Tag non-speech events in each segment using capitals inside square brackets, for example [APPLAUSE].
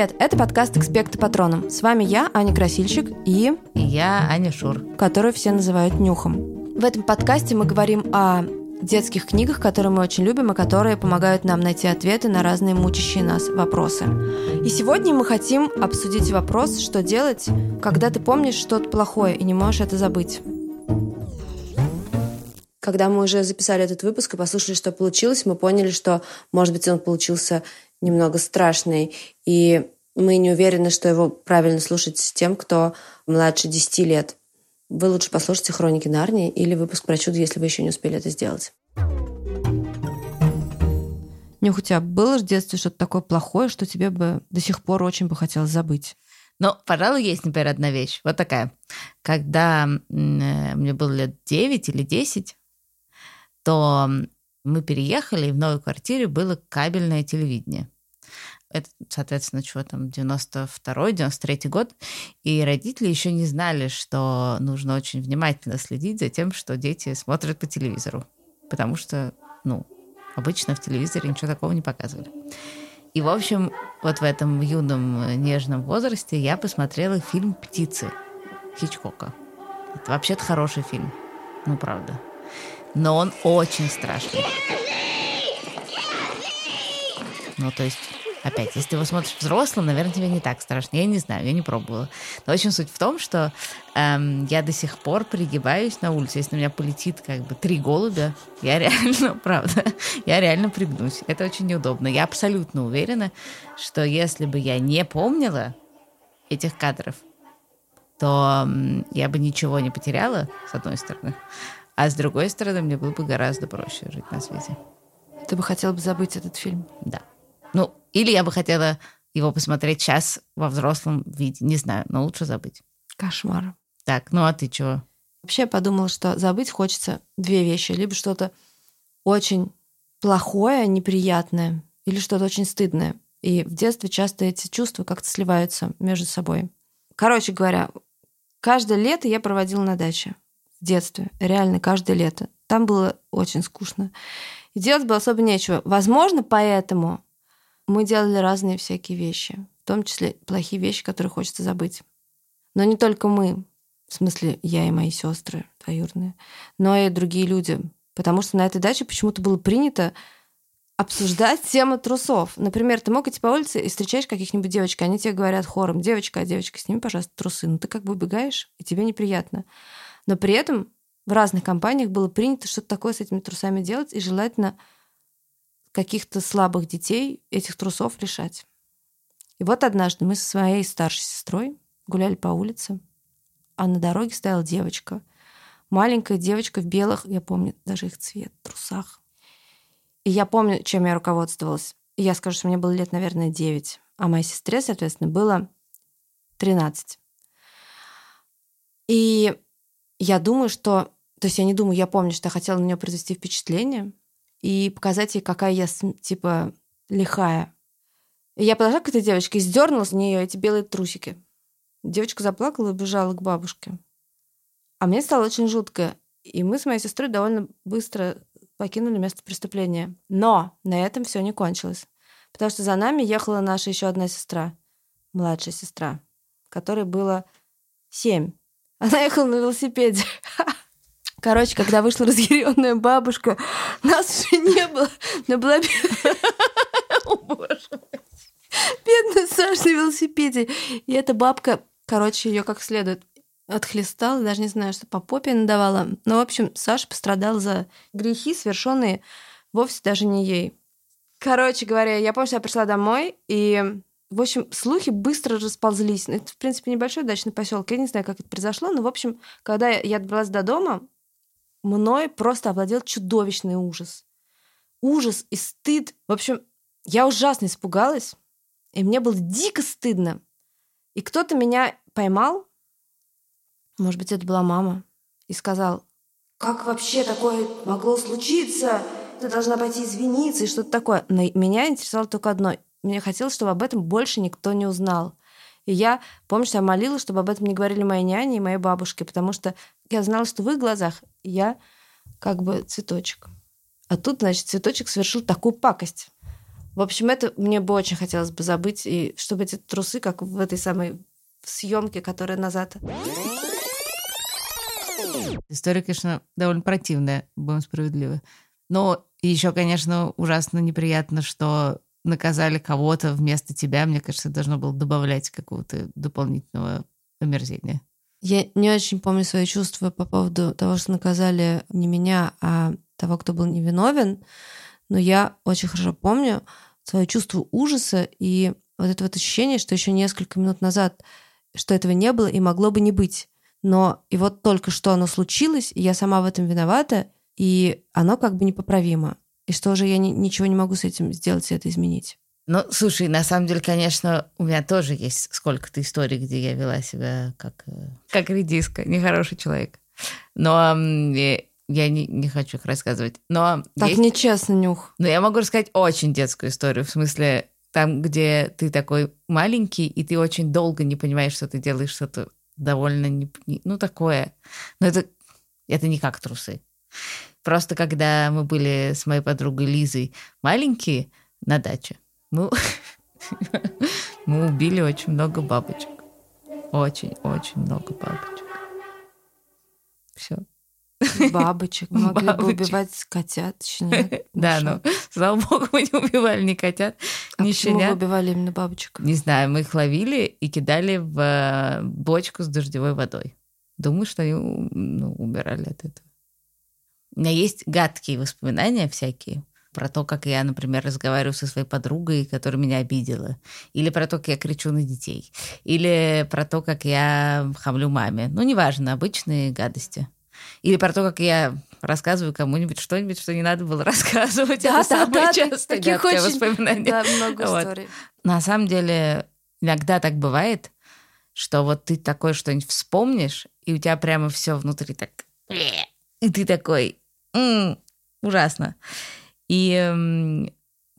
Привет, это подкаст «Экспекты патроном». С вами я, Аня Красильщик, и... И я, Аня Шур. Которую все называют Нюхом. В этом подкасте мы говорим о детских книгах, которые мы очень любим и которые помогают нам найти ответы на разные мучащие нас вопросы. И сегодня мы хотим обсудить вопрос, что делать, когда ты помнишь что-то плохое и не можешь это забыть. Когда мы уже записали этот выпуск и послушали, что получилось, мы поняли, что, может быть, он получился немного страшный, и мы не уверены, что его правильно слушать с тем, кто младше 10 лет. Вы лучше послушайте «Хроники Нарнии» или выпуск про чудо, если вы еще не успели это сделать. Нюх, у тебя было в детстве что-то такое плохое, что тебе бы до сих пор очень бы хотелось забыть? Ну, пожалуй, есть, например, одна вещь. Вот такая. Когда э, мне было лет 9 или 10, то мы переехали, и в новой квартире было кабельное телевидение. Это, соответственно, что там, 92-й, 93-й год. И родители еще не знали, что нужно очень внимательно следить за тем, что дети смотрят по телевизору. Потому что, ну, обычно в телевизоре ничего такого не показывали. И, в общем, вот в этом юном нежном возрасте я посмотрела фильм «Птицы» Хичкока. Это вообще-то хороший фильм. Ну, правда но он очень страшный. Ну, то есть, опять, если ты его смотришь взрослым, наверное, тебе не так страшно. Я не знаю, я не пробовала. Но очень суть в том, что эм, я до сих пор пригибаюсь на улице. Если на меня полетит как бы три голубя, я реально, [LAUGHS] правда, я реально пригнусь. Это очень неудобно. Я абсолютно уверена, что если бы я не помнила этих кадров, то я бы ничего не потеряла, с одной стороны. А с другой стороны, мне было бы гораздо проще жить на свете. Ты бы хотела бы забыть этот фильм? Да. Ну, или я бы хотела его посмотреть сейчас во взрослом виде. Не знаю, но лучше забыть. Кошмар. Так, ну а ты чего? Вообще я подумала, что забыть хочется две вещи. Либо что-то очень плохое, неприятное, или что-то очень стыдное. И в детстве часто эти чувства как-то сливаются между собой. Короче говоря, каждое лето я проводила на даче в детстве, реально каждое лето. Там было очень скучно. И делать было особо нечего. Возможно, поэтому мы делали разные всякие вещи, в том числе плохие вещи, которые хочется забыть. Но не только мы, в смысле я и мои сестры двоюродные, но и другие люди. Потому что на этой даче почему-то было принято обсуждать тему трусов. Например, ты мог идти по улице и встречаешь каких-нибудь девочек, они тебе говорят хором, девочка, а девочка, сними, пожалуйста, трусы. Ну ты как бы убегаешь, и тебе неприятно. Но при этом в разных компаниях было принято что-то такое с этими трусами делать, и желательно каких-то слабых детей этих трусов лишать. И вот однажды мы со своей старшей сестрой гуляли по улице, а на дороге стояла девочка. Маленькая девочка в белых, я помню даже их цвет, трусах. И я помню, чем я руководствовалась. И я скажу, что мне было лет, наверное, 9, а моей сестре, соответственно, было 13. И я думаю, что... То есть я не думаю, я помню, что я хотела на нее произвести впечатление и показать ей, какая я, типа, лихая. И я подошла к этой девочке и сдернула с нее эти белые трусики. Девочка заплакала и бежала к бабушке. А мне стало очень жутко. И мы с моей сестрой довольно быстро покинули место преступления. Но на этом все не кончилось. Потому что за нами ехала наша еще одна сестра, младшая сестра, которой было семь. Она ехала на велосипеде. [LAUGHS] Короче, когда вышла разъяренная бабушка, нас уже не было. Но была... Бедная Саша на велосипеде. И эта бабка, короче, ее как следует отхлестала, даже не знаю, что по попе надавала. Но, в общем, Саша пострадал за грехи, совершенные вовсе даже не ей. Короче говоря, я помню, что я пришла домой, и в общем, слухи быстро расползлись. Это, в принципе, небольшой дачный поселок. Я не знаю, как это произошло, но, в общем, когда я добралась до дома, мной просто овладел чудовищный ужас. Ужас и стыд. В общем, я ужасно испугалась, и мне было дико стыдно. И кто-то меня поймал, может быть, это была мама, и сказал, как вообще такое могло случиться? Ты должна пойти извиниться и что-то такое. Но меня интересовало только одно мне хотелось, чтобы об этом больше никто не узнал. И я, помню, что я молилась, чтобы об этом не говорили мои няни и мои бабушки, потому что я знала, что в их глазах я как бы цветочек. А тут, значит, цветочек совершил такую пакость. В общем, это мне бы очень хотелось бы забыть, и чтобы эти трусы, как в этой самой съемке, которая назад. История, конечно, довольно противная, будем справедливы. Но еще, конечно, ужасно неприятно, что наказали кого-то вместо тебя. Мне кажется, должно было добавлять какого-то дополнительного омерзения. Я не очень помню свои чувства по поводу того, что наказали не меня, а того, кто был невиновен, но я очень хорошо помню свое чувство ужаса и вот это вот ощущение, что еще несколько минут назад, что этого не было и могло бы не быть. Но и вот только что оно случилось, и я сама в этом виновата, и оно как бы непоправимо. И что же я ни, ничего не могу с этим сделать и это изменить. Ну, слушай, на самом деле, конечно, у меня тоже есть сколько-то историй, где я вела себя как, э, как редиска, нехороший человек. Но я не, не хочу их рассказывать. Но так есть... нечестно, Нюх. Но я могу рассказать очень детскую историю, в смысле там, где ты такой маленький, и ты очень долго не понимаешь, что ты делаешь что-то довольно, не, ну, такое. Но это, это не как трусы. Просто когда мы были с моей подругой Лизой маленькие на даче, мы, [LAUGHS] мы убили очень много бабочек. Очень-очень много бабочек. Все. Бабочек. Могли Бабочек. бы убивать котят, щенят. [LAUGHS] Да, но, слава богу, мы не убивали ни котят, а ни почему вы убивали именно бабочек? Не знаю, мы их ловили и кидали в э, бочку с дождевой водой. Думаю, что они ну, умирали от этого. У меня есть гадкие воспоминания всякие про то, как я, например, разговариваю со своей подругой, которая меня обидела, или про то, как я кричу на детей, или про то, как я хамлю маме. Ну, неважно, обычные гадости. Или про то, как я рассказываю кому-нибудь что-нибудь, что не надо было [LAUGHS] рассказывать. Да, Это да, самое да, частое таких очень, воспоминание. Да, много вот. историй. На самом деле, иногда так бывает, что вот ты такое что-нибудь вспомнишь, и у тебя прямо все внутри так... И ты такой... М-м, ужасно. И м,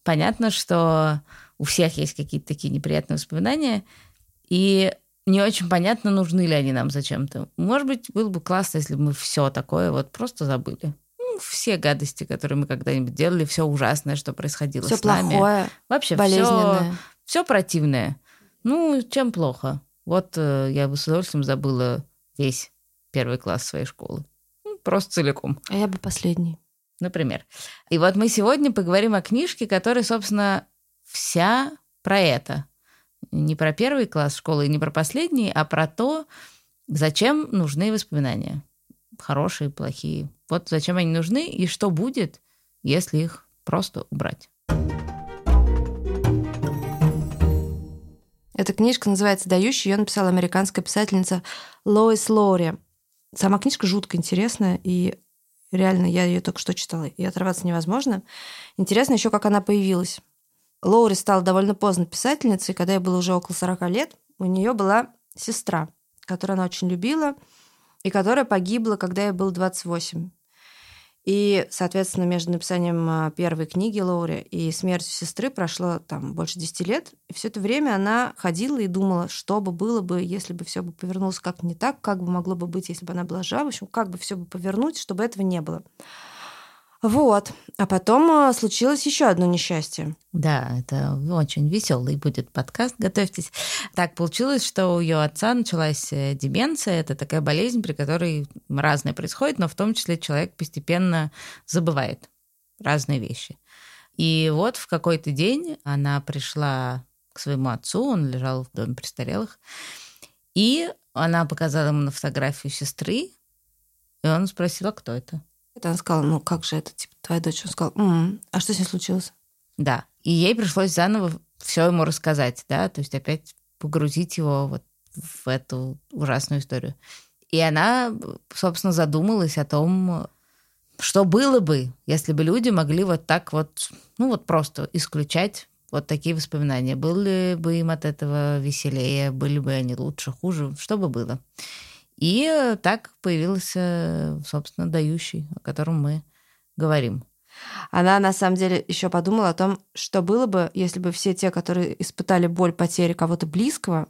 понятно, что у всех есть какие-то такие неприятные воспоминания, и не очень понятно, нужны ли они нам зачем-то. Может быть, было бы классно, если бы мы все такое вот просто забыли. Ну, все гадости, которые мы когда-нибудь делали, все ужасное, что происходило все с нами. плохое, Вообще болезненное. Все, все противное. Ну, чем плохо? Вот э, я бы с удовольствием забыла весь первый класс своей школы. Просто целиком. А я бы последний. Например. И вот мы сегодня поговорим о книжке, которая, собственно, вся про это не про первый класс школы и не про последний, а про то, зачем нужны воспоминания. Хорошие, плохие. Вот зачем они нужны и что будет, если их просто убрать. Эта книжка называется «Дающий». Ее написала американская писательница Лоис Лори. Сама книжка жутко интересная, и реально я ее только что читала, и оторваться невозможно. Интересно еще, как она появилась. Лоури стала довольно поздно писательницей, когда ей было уже около 40 лет. У нее была сестра, которую она очень любила, и которая погибла, когда ей было 28. И, соответственно, между написанием а, первой книги Лоури и смертью сестры прошло там больше 10 лет. И все это время она ходила и думала, что бы было бы, если бы все бы повернулось как не так, как бы могло бы быть, если бы она была жива. В общем, как бы все бы повернуть, чтобы этого не было. Вот. А потом а, случилось еще одно несчастье. Да, это очень веселый будет подкаст, готовьтесь. Так получилось, что у ее отца началась э, деменция. Это такая болезнь, при которой разное происходит, но в том числе человек постепенно забывает разные вещи. И вот в какой-то день она пришла к своему отцу, он лежал в доме престарелых, и она показала ему на фотографию сестры, и он спросил, а кто это? Она сказала, ну как же это, типа, твоя дочь? Он сказал, м-м, а что с ней случилось? Да. И ей пришлось заново все ему рассказать, да, то есть опять погрузить его вот в эту ужасную историю. И она, собственно, задумалась о том, что было бы, если бы люди могли вот так вот, ну вот просто исключать вот такие воспоминания. Были бы им от этого веселее, были бы они лучше, хуже, что бы было. И так появился, собственно, дающий, о котором мы говорим. Она на самом деле еще подумала о том, что было бы, если бы все те, которые испытали боль потери кого-то близкого,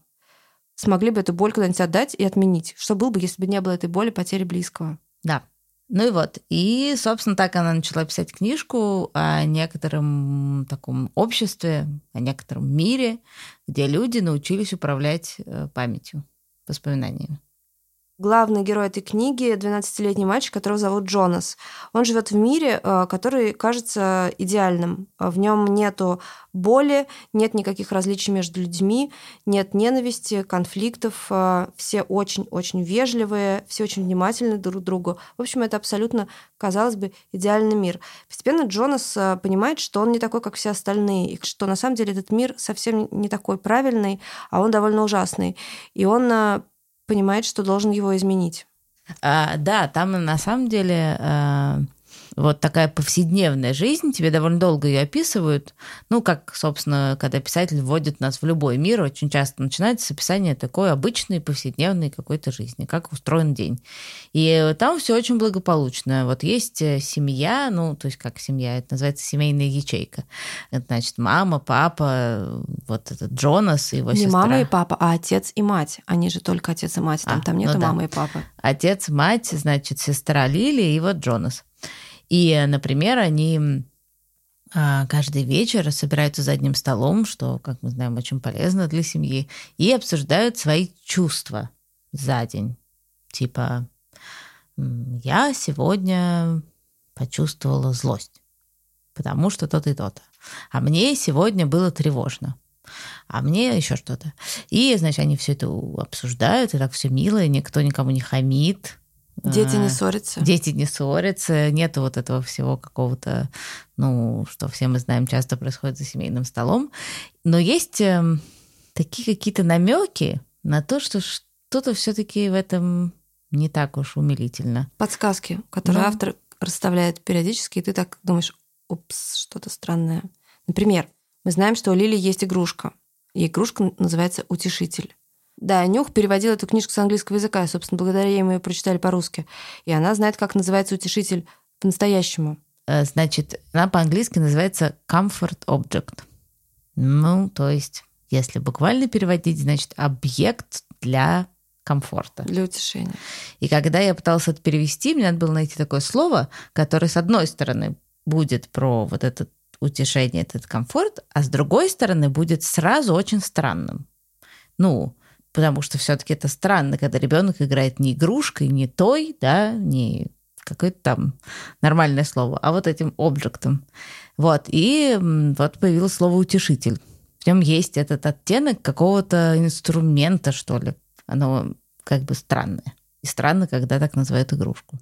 смогли бы эту боль куда-нибудь отдать и отменить. Что было бы, если бы не было этой боли потери близкого? Да. Ну и вот. И, собственно, так она начала писать книжку о некотором таком обществе, о некотором мире, где люди научились управлять э, памятью, воспоминаниями. Главный герой этой книги — 12-летний мальчик, которого зовут Джонас. Он живет в мире, э, который кажется идеальным. В нем нету боли, нет никаких различий между людьми, нет ненависти, конфликтов. Э, все очень-очень вежливые, все очень внимательны друг к другу. В общем, это абсолютно, казалось бы, идеальный мир. Постепенно Джонас э, понимает, что он не такой, как все остальные, и что на самом деле этот мир совсем не такой правильный, а он довольно ужасный. И он понимает, что должен его изменить. А, да, там на самом деле а, вот такая повседневная жизнь, тебе довольно долго ее описывают. Ну, как, собственно, когда писатель вводит нас в любой мир, очень часто начинается с описания такой обычной повседневной какой-то жизни, как устроен день. И там все очень благополучно. Вот есть э, семья, ну, то есть как семья, это называется семейная ячейка. Это значит мама, папа, вот этот Джонас и его Не сестра. мама и папа, а отец и мать. Они же только отец и мать, там, А, там ну нету да. мамы и папы. Отец, мать, значит, сестра Лили и вот Джонас. И, например, они а, каждый вечер собираются за одним столом, что, как мы знаем, очень полезно для семьи, и обсуждают свои чувства за день. Типа, «М, я сегодня почувствовала злость, потому что то-то и то-то. А мне сегодня было тревожно. А мне еще что-то. И, значит, они все это обсуждают, и так все мило, и никто никому не хамит. Дети А, не ссорятся. Дети не ссорятся, нету вот этого всего какого-то, ну, что все мы знаем, часто происходит за семейным столом. Но есть эм, такие какие-то намеки на то, что что-то все-таки в этом не так уж умилительно. Подсказки, которые Да. автор расставляет периодически, и ты так думаешь, упс, что-то странное. Например, мы знаем, что у Лили есть игрушка. И игрушка называется «Утешитель». Да, Нюх переводил эту книжку с английского языка, и, собственно, благодаря ей мы ее прочитали по-русски. И она знает, как называется утешитель по-настоящему. Э, Значит, она по-английски называется comfort object. Ну, то есть, если буквально переводить, значит, объект для комфорта. Для утешения. И когда я пыталась это перевести, мне надо было найти такое слово, которое, с одной стороны, будет про вот это утешение, этот комфорт, а с другой стороны, будет сразу очень странным. Ну, потому что все-таки это странно, когда ребенок играет не игрушкой, не той, да, не какое-то там нормальное слово, а вот этим объектом. Вот, и вот появилось слово «утешитель». В нем есть этот оттенок какого-то инструмента, что ли. Оно как бы странное. И странно, когда так называют игрушку.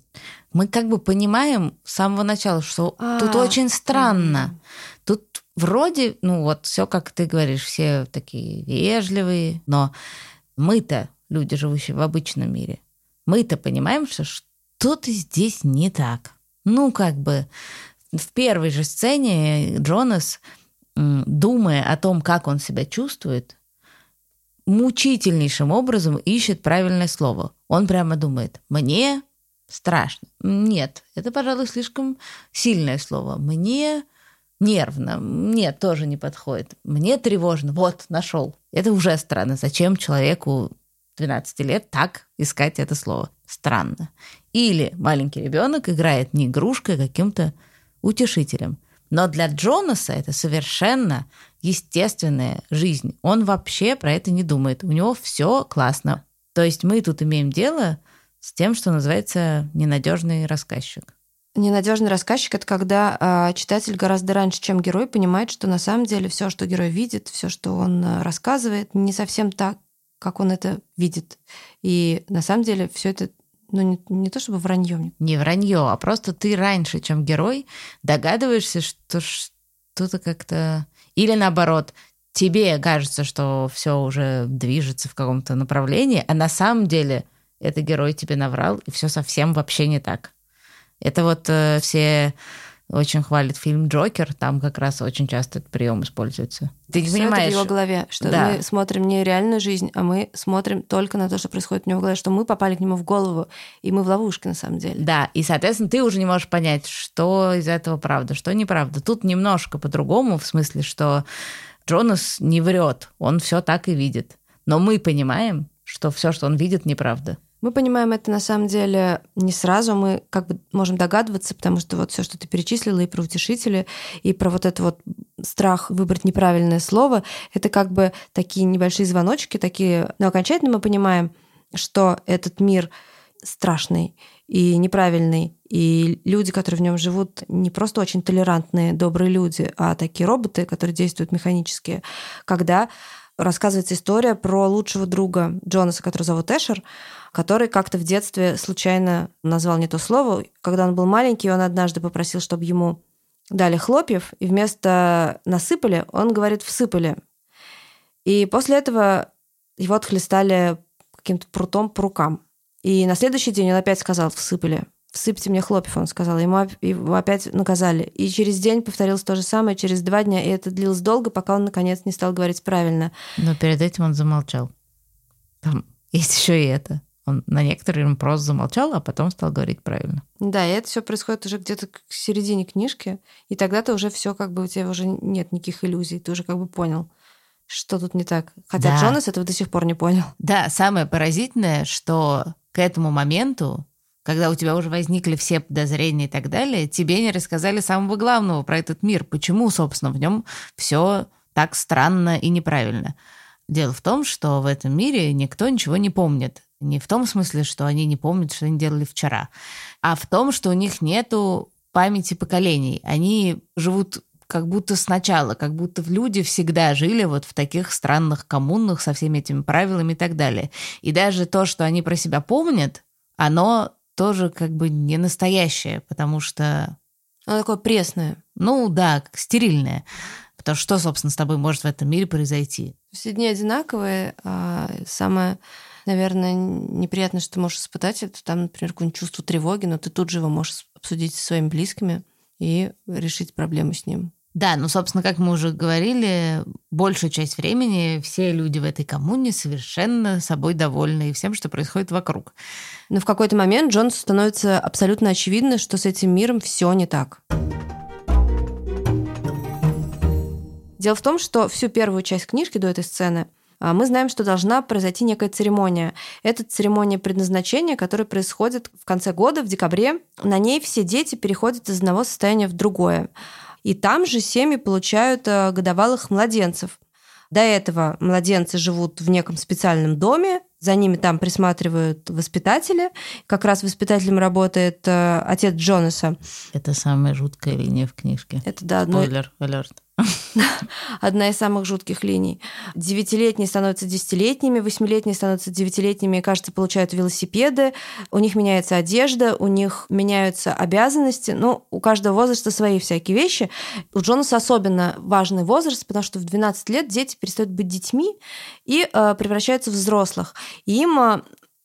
Мы как бы понимаем с самого начала, что А, тут очень странно. Тут вроде, ну вот все, как ты говоришь, все такие вежливые, но мы-то, люди, живущие в обычном мире, мы-то понимаем, что что-то здесь не так. Ну, как бы в первой же сцене Джонас, думая о том, как он себя чувствует, мучительнейшим образом ищет правильное слово. Он прямо думает, мне страшно. Нет, это, пожалуй, слишком сильное слово. Мне нервно. Нет, тоже не подходит. Мне тревожно. Вот, нашел. Это уже странно. Зачем человеку 12 лет так искать это слово? Странно. Или маленький ребенок играет не игрушкой, а каким-то утешителем. Но для Джонаса это совершенно естественная жизнь. Он вообще про это не думает. У него все классно. То есть мы тут имеем дело с тем, что называется ненадежный рассказчик. Ненадежный рассказчик это когда а, читатель гораздо раньше, чем герой, понимает, что на самом деле все, что герой видит, все, что он а, рассказывает, не совсем так, как он это видит. И на самом деле все это ну, не, не то чтобы вранье. Не вранье, а просто ты раньше, чем герой, догадываешься, что что-то как-то... Или наоборот, тебе кажется, что все уже движется в каком-то направлении, а на самом деле это герой тебе наврал, и все совсем вообще не так. Это вот э, все очень хвалят фильм Джокер, там как раз очень часто этот прием используется. Ты не Всё это понимаешь. в его голове, что Да. мы смотрим не реальную жизнь, а мы смотрим только на то, что происходит у него в голове, что мы попали к нему в голову, и мы в ловушке на самом деле. Да, и, соответственно, ты уже не можешь понять, что из этого правда, что неправда. Тут немножко по-другому, в смысле, что Джонас не врет, он все так и видит. Но мы понимаем, что все, что он видит, неправда. Мы понимаем это на самом деле не сразу, мы как бы можем догадываться, потому что вот все, что ты перечислила, и про утешители, и про вот этот вот страх выбрать неправильное слово, это как бы такие небольшие звоночки, такие, но окончательно мы понимаем, что этот мир страшный и неправильный, и люди, которые в нем живут, не просто очень толерантные, добрые люди, а такие роботы, которые действуют механически, когда рассказывается история про лучшего друга Джонаса, который зовут Эшер, который как-то в детстве случайно назвал не то слово. Когда он был маленький, он однажды попросил, чтобы ему дали хлопьев, и вместо насыпали, он говорит всыпали. И после этого его отхлестали каким-то прутом по рукам. И на следующий день он опять сказал «всыпали». «Всыпьте мне хлопьев», он сказал. Ему, его опять наказали. И через день повторилось то же самое, через два дня. И это длилось долго, пока он, наконец, не стал говорить правильно. Но перед этим он замолчал. Там есть еще и это. Он на некоторые он просто замолчал, а потом стал говорить правильно. Да, и это все происходит уже где-то к середине книжки, и тогда ты уже все как бы у тебя уже нет никаких иллюзий, ты уже как бы понял, что тут не так. Хотя да. Джонас этого до сих пор не понял. Да, самое поразительное, что к этому моменту, когда у тебя уже возникли все подозрения и так далее, тебе не рассказали самого главного про этот мир. Почему, собственно, в нем все так странно и неправильно? Дело в том, что в этом мире никто ничего не помнит. Не в том смысле, что они не помнят, что они делали вчера, а в том, что у них нету памяти поколений. Они живут как будто сначала, как будто люди всегда жили вот в таких странных коммунах со всеми этими правилами и так далее. И даже то, что они про себя помнят, оно тоже как бы не настоящее, потому что... Оно такое пресное. Ну да, стерильное. Потому что, что, собственно, с тобой может в этом мире произойти? Все дни одинаковые. А самое, наверное, неприятное, что ты можешь испытать, это там, например, какое-нибудь чувство тревоги, но ты тут же его можешь обсудить со своими близкими и решить проблему с ним. Да, ну, собственно, как мы уже говорили, большую часть времени все люди в этой коммуне совершенно собой довольны и всем, что происходит вокруг. Но в какой-то момент Джонсу становится абсолютно очевидно, что с этим миром все не так. Дело в том, что всю первую часть книжки до этой сцены а, мы знаем, что должна произойти некая церемония. Это церемония предназначения, которая происходит в конце года, в декабре. На ней все дети переходят из одного состояния в другое. И там же семьи получают э, годовалых младенцев. До этого младенцы живут в неком специальном доме, за ними там присматривают воспитатели. Как раз воспитателем работает э, отец Джонаса. Это самая жуткая линия в книжке. Это да. Спойлер, алерт. [LAUGHS] Одна из самых жутких линий. Девятилетние становятся десятилетними, восьмилетние становятся девятилетними и, кажется, получают велосипеды. У них меняется одежда, у них меняются обязанности. Ну, у каждого возраста свои всякие вещи. У Джонаса особенно важный возраст, потому что в 12 лет дети перестают быть детьми и э, превращаются в взрослых. И им э,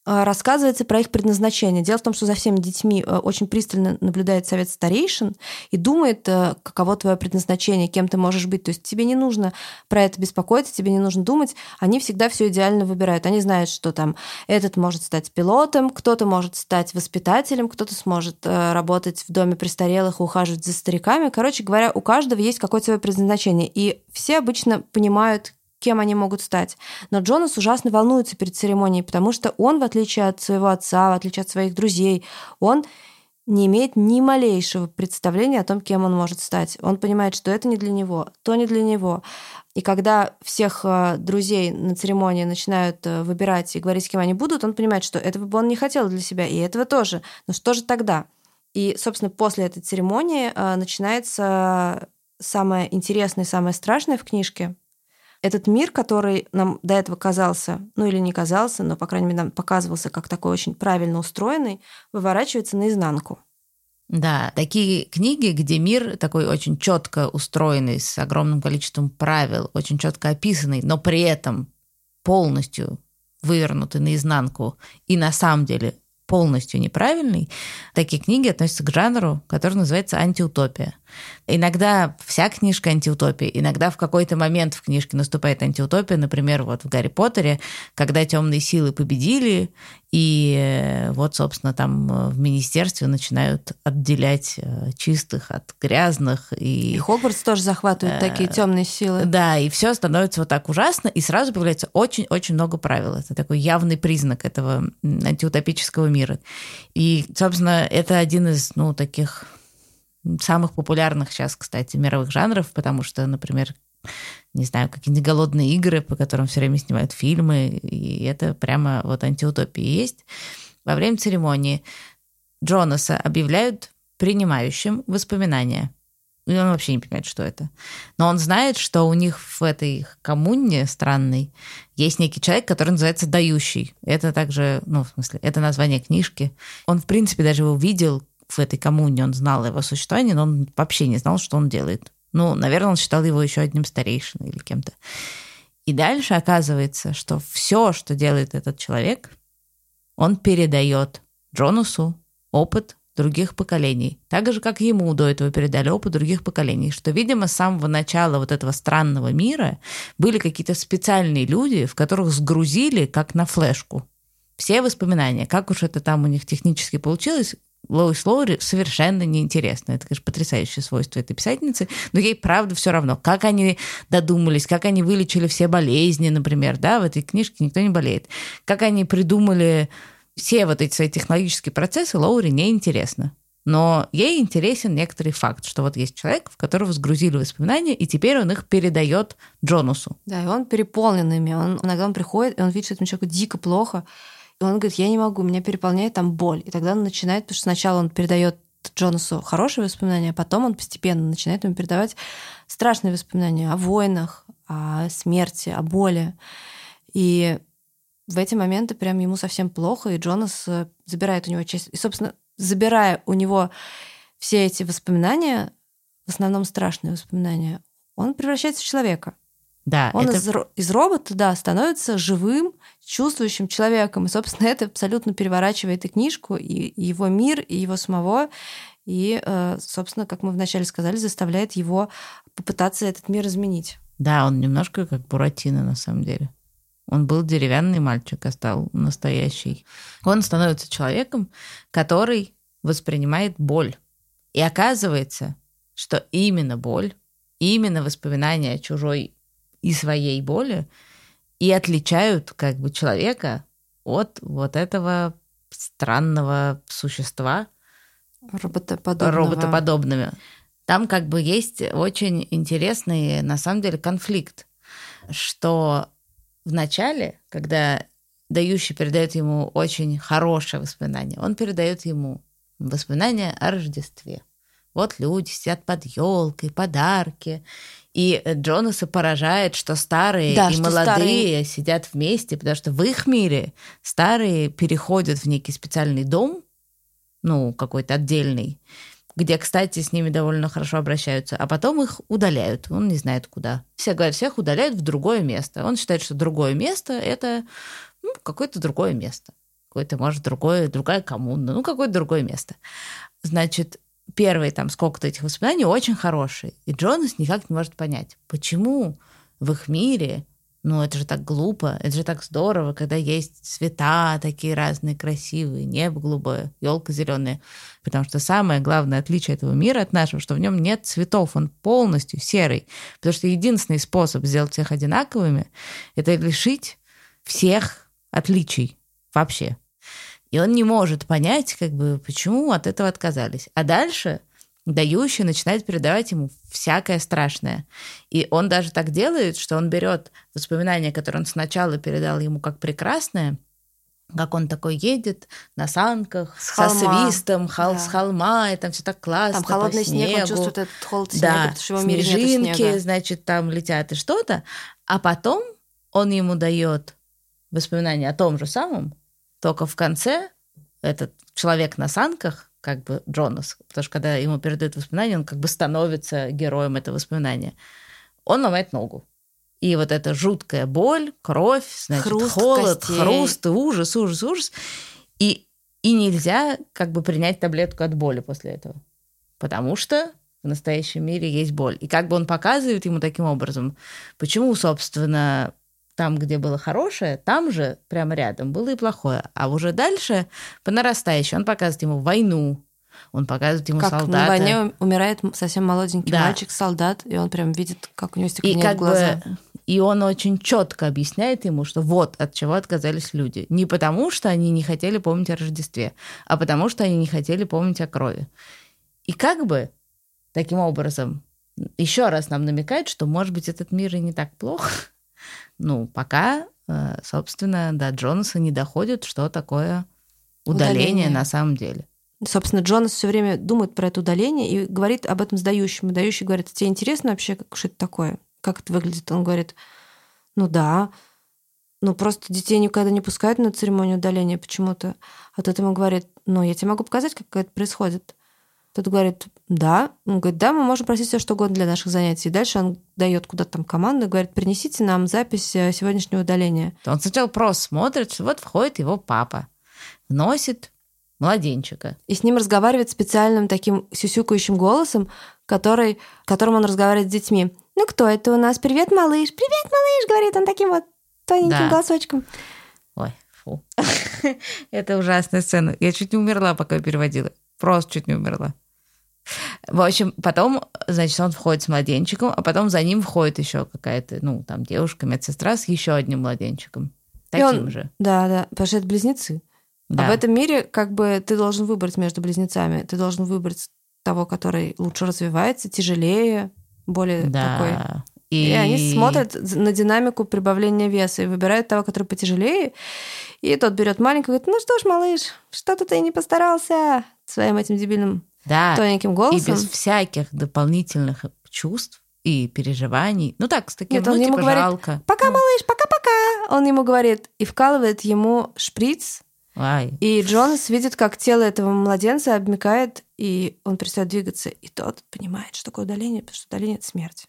рассказывается про их предназначение. Дело в том, что за всеми детьми э, очень пристально наблюдает совет старейшин и думает, э, каково твое предназначение, кем ты можешь быть. То есть тебе не нужно про это беспокоиться, тебе не нужно думать. Они всегда все идеально выбирают. Они знают, что там этот может стать пилотом, кто-то может стать воспитателем, кто-то сможет э, работать в доме престарелых, ухаживать за стариками. Короче говоря, у каждого есть какое-то свое предназначение. И все обычно понимают, кем они могут стать. Но Джонас ужасно волнуется перед церемонией, потому что он, в отличие от своего отца, в отличие от своих друзей, он не имеет ни малейшего представления о том, кем он может стать. Он понимает, что это не для него, то не для него. И когда всех э, друзей на церемонии начинают э, выбирать и говорить, с кем они будут, он понимает, что этого бы он не хотел для себя, и этого тоже. Но что же тогда? И, собственно, после этой церемонии э, начинается самое интересное и самое страшное в книжке, этот мир, который нам до этого казался, ну или не казался, но, по крайней мере, нам показывался как такой очень правильно устроенный, выворачивается наизнанку. Да, такие книги, где мир такой очень четко устроенный, с огромным количеством правил, очень четко описанный, но при этом полностью вывернутый наизнанку и на самом деле полностью неправильный, такие книги относятся к жанру, который называется антиутопия. Иногда вся книжка антиутопия, иногда в какой-то момент в книжке наступает антиутопия, например, вот в Гарри Поттере, когда темные силы победили, И э, вот, собственно, там э, в министерстве начинают отделять э, чистых от грязных. И, и Хогвартс тоже захватывают э, такие темные силы. Да, и все становится вот так ужасно, и сразу появляется очень-очень много правил. Это такой явный признак этого антиутопического мира. И, собственно, это один из, ну, таких самых популярных сейчас, кстати, мировых жанров, потому что, например, не знаю, какие-нибудь голодные игры, по которым все время снимают фильмы, и это прямо вот антиутопия есть. Во время церемонии Джонаса объявляют принимающим воспоминания. И он вообще не понимает, что это. Но он знает, что у них в этой коммуне странной есть некий человек, который называется «дающий». Это также, ну, в смысле, это название книжки. Он, в принципе, даже его видел в этой коммуне, он знал его существование, но он вообще не знал, что он делает. Ну, наверное, он считал его еще одним старейшиной или кем-то. И дальше оказывается, что все, что делает этот человек, он передает Джонусу опыт других поколений. Так же, как ему до этого передали опыт других поколений. Что, видимо, с самого начала вот этого странного мира были какие-то специальные люди, в которых сгрузили, как на флешку, все воспоминания. Как уж это там у них технически получилось, Лоис Лоури совершенно неинтересно. Это, конечно, потрясающее свойство этой писательницы, но ей правда все равно, как они додумались, как они вылечили все болезни, например, да, в этой книжке никто не болеет. Как они придумали все вот эти свои технологические процессы, Лоури неинтересно. Но ей интересен некоторый факт, что вот есть человек, в которого сгрузили воспоминания, и теперь он их передает Джонусу. Да, и он переполнен ими. Он, иногда он приходит, и он видит, что этому человеку дико плохо, и он говорит, я не могу, меня переполняет там боль. И тогда он начинает, потому что сначала он передает Джонасу хорошие воспоминания, а потом он постепенно начинает ему передавать страшные воспоминания о войнах, о смерти, о боли. И в эти моменты прям ему совсем плохо, и Джонас э, забирает у него часть... И, собственно, забирая у него все эти воспоминания, в основном страшные воспоминания, он превращается в человека. Да, он это... из, из робота, да, становится живым, чувствующим человеком. И, собственно, это абсолютно переворачивает и книжку, и, и его мир, и его самого. И, э, собственно, как мы вначале сказали, заставляет его попытаться этот мир изменить. Да, он немножко как Буратино, на самом деле. Он был деревянный мальчик, а стал настоящий. Он становится человеком, который воспринимает боль. И оказывается, что именно боль, именно воспоминания о чужой и своей боли и отличают как бы человека от вот этого странного существа. Роботоподобного. Роботоподобного. Там как бы есть очень интересный, на самом деле, конфликт, что в начале, когда дающий передает ему очень хорошее воспоминание, он передает ему воспоминания о Рождестве. Вот люди сидят под елкой, подарки, и Джонаса поражает, что старые да, и что молодые старые... сидят вместе, потому что в их мире старые переходят в некий специальный дом, ну, какой-то отдельный, где, кстати, с ними довольно хорошо обращаются, а потом их удаляют. Он не знает куда. Все говорят, всех удаляют в другое место. Он считает, что другое место – это ну, какое-то другое место. Какое-то, может, другое, другая коммуна, ну, какое-то другое место. Значит, первые там сколько-то этих воспоминаний очень хорошие. И Джонас никак не может понять, почему в их мире, ну это же так глупо, это же так здорово, когда есть цвета такие разные, красивые, небо голубое, елка зеленая. Потому что самое главное отличие этого мира от нашего, что в нем нет цветов, он полностью серый. Потому что единственный способ сделать всех одинаковыми, это лишить всех отличий вообще. И он не может понять, как бы, почему от этого отказались. А дальше дающий начинает передавать ему всякое страшное. И он даже так делает, что он берет воспоминания, которые он сначала передал ему как прекрасное, как он такой едет на санках с со свистом хол, да. с холма, и там все так классно. Там холодный снег, он чувствует этот холод снега, да, потому что в снежинки, значит, там летят и что-то. А потом он ему дает воспоминания о том же самом, только в конце этот человек на санках, как бы Джонас, потому что когда ему передают воспоминания, он как бы становится героем этого воспоминания. Он ломает ногу. И вот эта жуткая боль, кровь, значит, хруст холод, костей. хруст, ужас, ужас, ужас. И, и нельзя как бы принять таблетку от боли после этого. Потому что в настоящем мире есть боль. И как бы он показывает ему таким образом, почему, собственно, там, где было хорошее, там же, прямо рядом, было и плохое. А уже дальше, по нарастающей, он показывает ему войну, он показывает ему как солдата. на войне умирает совсем молоденький Да. мальчик, солдат, и он прям видит, как у него И стекленеют как глаза. бы и он очень четко объясняет ему, что вот от чего отказались люди. Не потому, что они не хотели помнить о Рождестве, а потому, что они не хотели помнить о крови. И как бы таким образом еще раз нам намекает, что, может быть, этот мир и не так плохо. [LAUGHS] Ну, пока, э, собственно, до Джонаса не доходит, что такое удаление, Удаление. на самом деле. Собственно, Джонас все время думает про это удаление и говорит об этом сдающему. Дающий говорит, тебе интересно вообще, как, что это такое? Как это выглядит? Он говорит, ну да, ну просто детей никогда не пускают на церемонию удаления почему-то. А тот ему говорит, ну я тебе могу показать, как это происходит. Тот говорит, да. Он говорит, да, мы можем просить все что угодно для наших занятий. И дальше он дает куда-то там команду и говорит, принесите нам запись э, сегодняшнего удаления. Он сначала просто смотрит, что вот входит его папа, вносит младенчика. И с ним разговаривает специальным таким сюсюкающим голосом, который, которым он разговаривает с детьми. Ну, кто это у нас? Привет, малыш! Привет, малыш! Говорит он таким вот тоненьким Да. голосочком. Ой, фу. [LAUGHS] Это ужасная сцена. Я чуть не умерла, пока переводила. Просто чуть не умерла. В общем, потом, значит, он входит с младенчиком, а потом за ним входит еще какая-то, ну, там, девушка, медсестра с еще одним младенчиком. И Таким он- же. Да, да, потому что это близнецы. Да. А в этом мире как бы ты должен выбрать между близнецами. Ты должен выбрать того, который лучше развивается, тяжелее, более такой. да. И... они смотрят на динамику прибавления веса и выбирают того, который потяжелее. И тот берет маленького и говорит, ну что ж, малыш, что-то ты не постарался своим этим дебильным Да. тоненьким И голосом. без всяких дополнительных чувств и переживаний. Ну так, с таким, Нет, ну, он ему типа, говорит, жалко. Пока, малыш, пока-пока. Он ему говорит и вкалывает ему шприц. Ай. И Джонас видит, как тело этого младенца обмекает, и он перестает двигаться. И тот понимает, что такое удаление, потому что удаление — это смерть.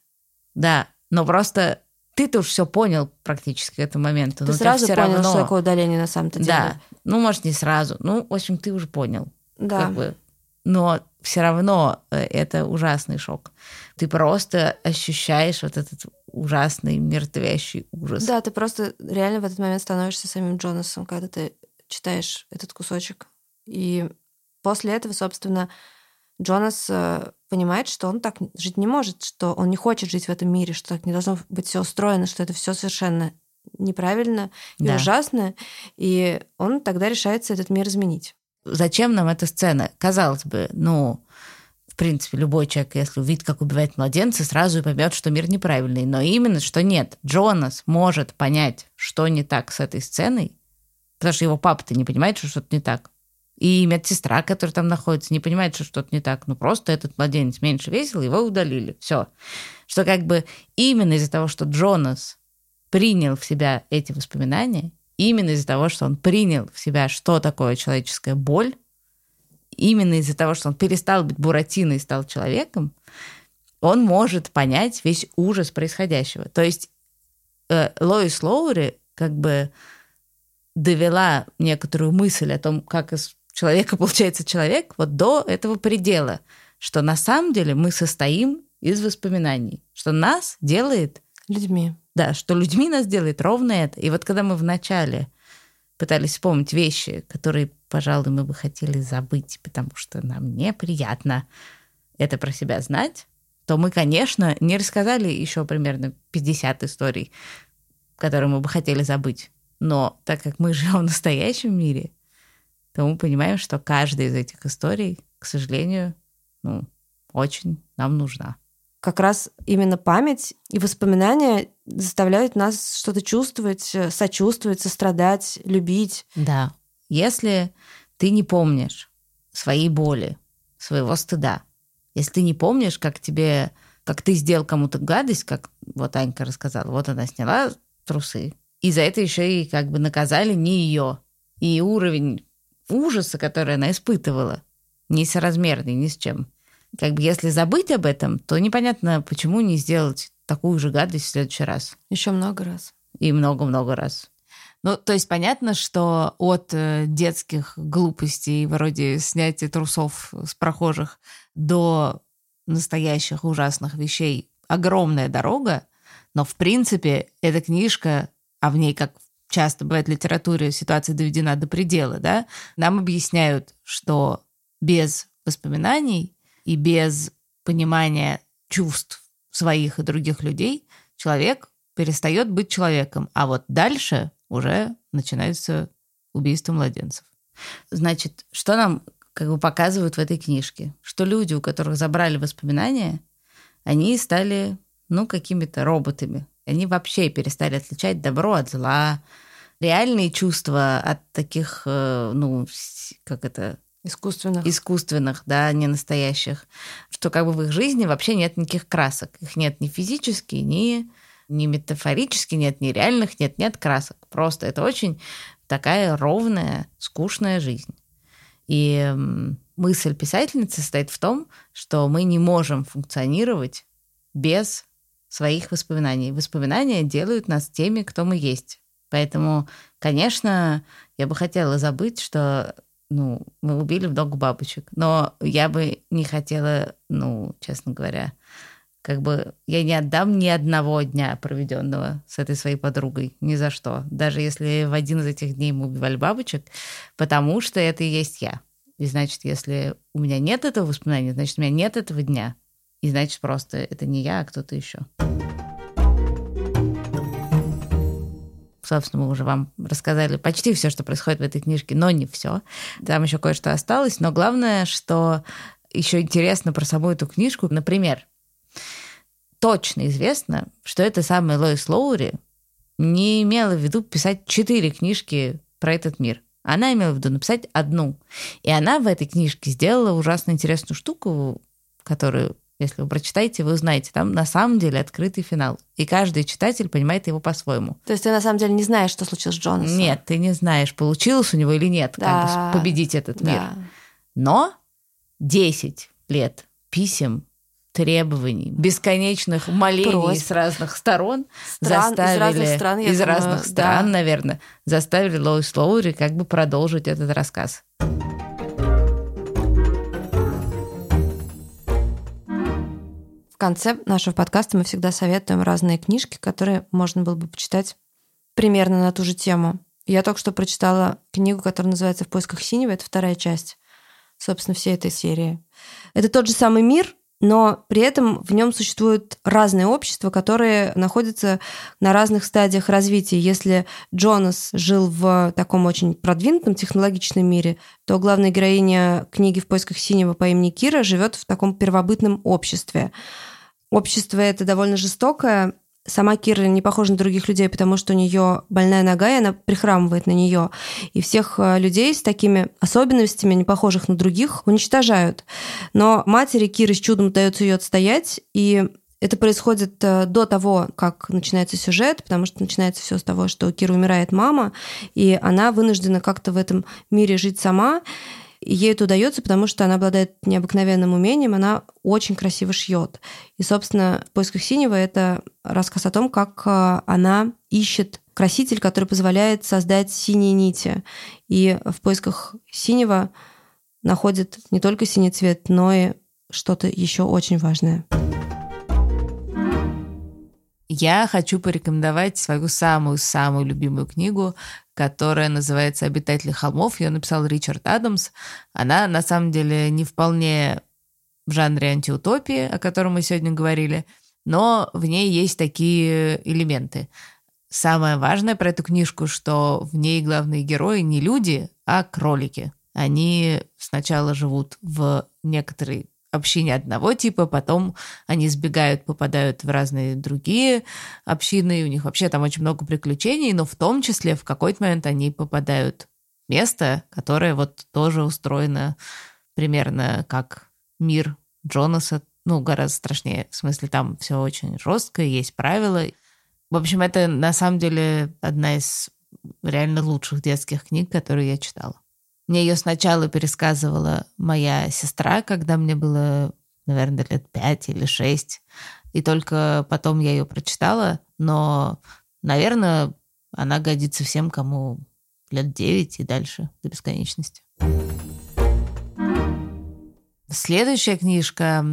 Да, но просто ты-то уж все понял практически к этому моменту. Ты но у тебя сразу понял, равно- что такое удаление на самом-то деле. Да, ну, может, не сразу. Ну, в общем, ты уже понял. Да. Как бы. Но все равно э, это ужасный шок. Ты просто ощущаешь вот этот ужасный мертвящий ужас. Да, ты просто реально в этот момент становишься самим Джонасом, когда ты читаешь этот кусочек. И после этого, собственно, Джонас э, понимает, что он так жить не может, что он не хочет жить в этом мире, что так не должно быть все устроено, что это все совершенно неправильно и Да. ужасно. И он тогда решается этот мир изменить. Зачем нам эта сцена? Казалось бы, ну, в принципе, любой человек, если увидит, как убивает младенца, сразу и поймет, что мир неправильный. Но именно, что нет. Джонас может понять, что не так с этой сценой, потому что его папа-то не понимает, что что-то не так. И медсестра, которая там находится, не понимает, что что-то не так. Ну, просто этот младенец меньше весил, его удалили. Все. Что как бы именно из-за того, что Джонас принял в себя эти воспоминания, именно из-за того, что он принял в себя, что такое человеческая боль, именно из-за того, что он перестал быть Буратино и стал человеком, он может понять весь ужас происходящего. То есть э, Лоис Лоури как бы довела некоторую мысль о том, как из человека [LAUGHS] получается человек, вот до этого предела, что на самом деле мы состоим из воспоминаний, что нас делает Людьми. Да, что людьми нас делает ровно это. И вот когда мы вначале пытались вспомнить вещи, которые, пожалуй, мы бы хотели забыть, потому что нам неприятно это про себя знать, то мы, конечно, не рассказали еще примерно 50 историй, которые мы бы хотели забыть. Но так как мы [LAUGHS] живем в настоящем мире, то мы понимаем, что каждая из этих историй, к сожалению, ну, очень нам нужна. Как раз именно память и воспоминания заставляют нас что-то чувствовать, э, сочувствовать, сострадать, любить. Да. Если ты не помнишь своей боли, своего стыда, если ты не помнишь, как тебе, как ты сделал кому-то гадость, как вот Анька рассказала, вот она сняла трусы, и за это еще и как бы наказали не ее. И уровень ужаса, который она испытывала, несоразмерный ни с чем. Как бы если забыть об этом, то непонятно, почему не сделать такую же гадость в следующий раз. Еще много раз. И много-много раз. Ну, то есть понятно, что от э, детских глупостей, вроде снятия трусов с прохожих, до настоящих ужасных вещей огромная дорога, но, в принципе, эта книжка а в ней, как часто бывает в литературе, ситуация доведена до предела, да, нам объясняют, что без воспоминаний и без понимания чувств своих и других людей человек перестает быть человеком. А вот дальше уже начинается убийство младенцев. Значит, что нам как бы показывают в этой книжке? Что люди, у которых забрали воспоминания, они стали, ну, какими-то роботами. Они вообще перестали отличать добро от зла, реальные чувства от таких, э, ну, как это, Искусственных. искусственных, да, не настоящих, что как бы в их жизни вообще нет никаких красок. Их нет ни физически, ни, ни метафорически, нет ни реальных, нет, нет красок. Просто это очень такая ровная, скучная жизнь. И мысль писательницы состоит в том, что мы не можем функционировать без своих воспоминаний. Воспоминания делают нас теми, кто мы есть. Поэтому, конечно, я бы хотела забыть, что ну, мы убили много бабочек. Но я бы не хотела, ну, честно говоря, как бы я не отдам ни одного дня, проведенного с этой своей подругой, ни за что. Даже если в один из этих дней мы убивали бабочек, потому что это и есть я. И значит, если у меня нет этого воспоминания, значит, у меня нет этого дня. И значит, просто это не я, а кто-то еще. Собственно, мы уже вам рассказали почти все, что происходит в этой книжке, но не все. Там еще кое-что осталось. Но главное, что еще интересно про саму эту книжку. Например, точно известно, что эта самая Лоис Лоури не имела в виду писать четыре книжки про этот мир. Она имела в виду написать одну. И она в этой книжке сделала ужасно интересную штуку, которую если вы прочитаете, вы узнаете, там на самом деле открытый финал. И каждый читатель понимает его по-своему. То есть ты на самом деле не знаешь, что случилось с Джонасом? Нет, ты не знаешь, получилось у него или нет, да. как бы победить этот да. мир. Но 10 лет писем, требований, бесконечных молений Просьб. с разных сторон стран, заставили... Из разных стран, Из думаю, разных стран, да. наверное, заставили Лоис Лоури как бы продолжить этот рассказ. В конце нашего подкаста мы всегда советуем разные книжки, которые можно было бы почитать примерно на ту же тему. Я только что прочитала книгу, которая называется «В поисках синего». Это вторая часть, собственно, всей этой серии. Это тот же самый мир, но при этом в нем существуют разные общества, которые находятся на разных стадиях развития. Если Джонас жил в таком очень продвинутом технологичном мире, то главная героиня книги «В поисках синего» по имени Кира живет в таком первобытном обществе. Общество это довольно жестокое. Сама Кира не похожа на других людей, потому что у нее больная нога, и она прихрамывает на нее. И всех э, людей с такими особенностями, не похожих на других, уничтожают. Но матери Киры с чудом удается ее отстоять, и это происходит э, до того, как начинается сюжет, потому что начинается все с того, что Кира умирает мама, и она вынуждена как-то в этом мире жить сама. Ей это удается, потому что она обладает необыкновенным умением, она очень красиво шьет. И, собственно, в поисках синего это рассказ о том, как э, она ищет краситель, который позволяет создать синие нити. И в поисках синего находит не только синий цвет, но и что-то еще очень важное. Я хочу порекомендовать свою самую-самую любимую книгу, которая называется «Обитатели холмов». Ее написал Ричард Адамс. Она, на самом деле, не вполне в жанре антиутопии, о котором мы сегодня говорили, но в ней есть такие элементы. Самое важное про эту книжку, что в ней главные герои не люди, а кролики. Они сначала живут в некоторой общине одного типа, потом они сбегают, попадают в разные другие общины, и у них вообще там очень много приключений, но в том числе в какой-то момент они попадают в место, которое вот тоже устроено примерно как мир Джонаса, ну, гораздо страшнее. В смысле, там все очень жестко, есть правила. В общем, это на самом деле одна из реально лучших детских книг, которые я читала. Мне ее сначала пересказывала моя сестра, когда мне было, наверное, лет пять или шесть. И только потом я ее прочитала. Но, наверное, она годится всем, кому лет девять и дальше до бесконечности. Следующая книжка,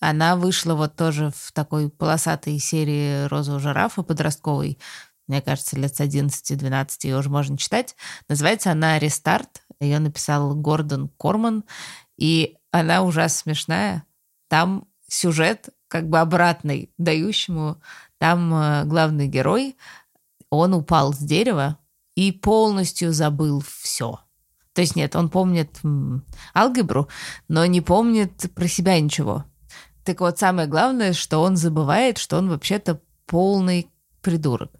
она вышла вот тоже в такой полосатой серии «Розового жирафа» подростковой. мне кажется, лет с 11-12 ее уже можно читать. Называется она «Рестарт». Ее написал Гордон Корман. И она ужасно смешная. Там сюжет как бы обратный дающему. Там э, главный герой, он упал с дерева и полностью забыл все. То есть нет, он помнит алгебру, но не помнит про себя ничего. Так вот, самое главное, что он забывает, что он вообще-то полный придурок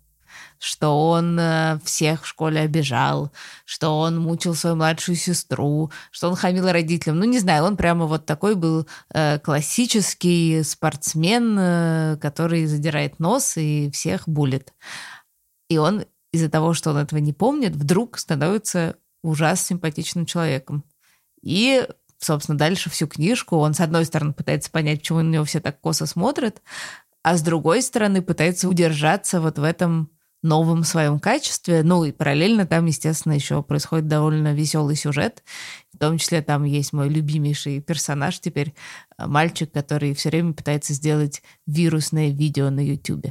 что он э, всех в школе обижал, что он мучил свою младшую сестру, что он хамил родителям. Ну, не знаю, он прямо вот такой был э, классический спортсмен, э, который задирает нос и всех булит. И он из-за того, что он этого не помнит, вдруг становится ужасно симпатичным человеком. И собственно, дальше всю книжку он, с одной стороны, пытается понять, почему на него все так косо смотрят, а с другой стороны, пытается удержаться вот в этом новом своем качестве. Ну и параллельно там, естественно, еще происходит довольно веселый сюжет. В том числе там есть мой любимейший персонаж теперь, э, мальчик, который все время пытается сделать вирусное видео на YouTube.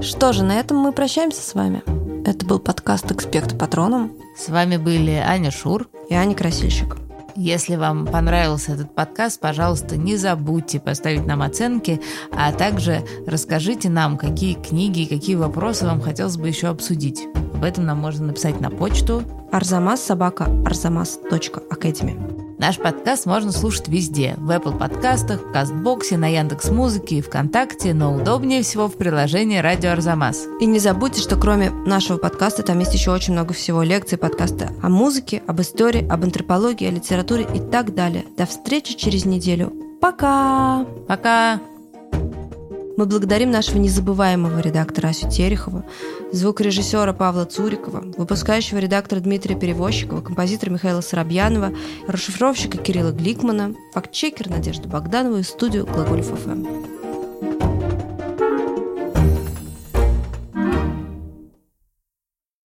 Что же, на этом мы прощаемся с вами. Это был подкаст «Эксперт патроном». С вами были Аня Шур и Аня Красильщик. Если вам понравился этот подкаст, пожалуйста, не забудьте поставить нам оценки, а также расскажите нам, какие книги и какие вопросы вам хотелось бы еще обсудить. Об этом нам можно написать на почту арзамас собака arzamas.academy. Наш подкаст можно слушать везде. В Apple подкастах, в Кастбоксе, на Яндекс Музыке и ВКонтакте, но удобнее всего в приложении «Радио Арзамас». И не забудьте, что кроме нашего подкаста там есть еще очень много всего. Лекции, подкасты о музыке, об истории, об антропологии, о литературе и так далее. До встречи через неделю. Пока! Пока! Мы благодарим нашего незабываемого редактора Асю Терехова, звукорежиссера Павла Цурикова, выпускающего редактора Дмитрия Перевозчикова, композитора Михаила Соробьянова, расшифровщика Кирилла Гликмана, фактчекер Надежды Богдановой и студию Глаголев ФМ.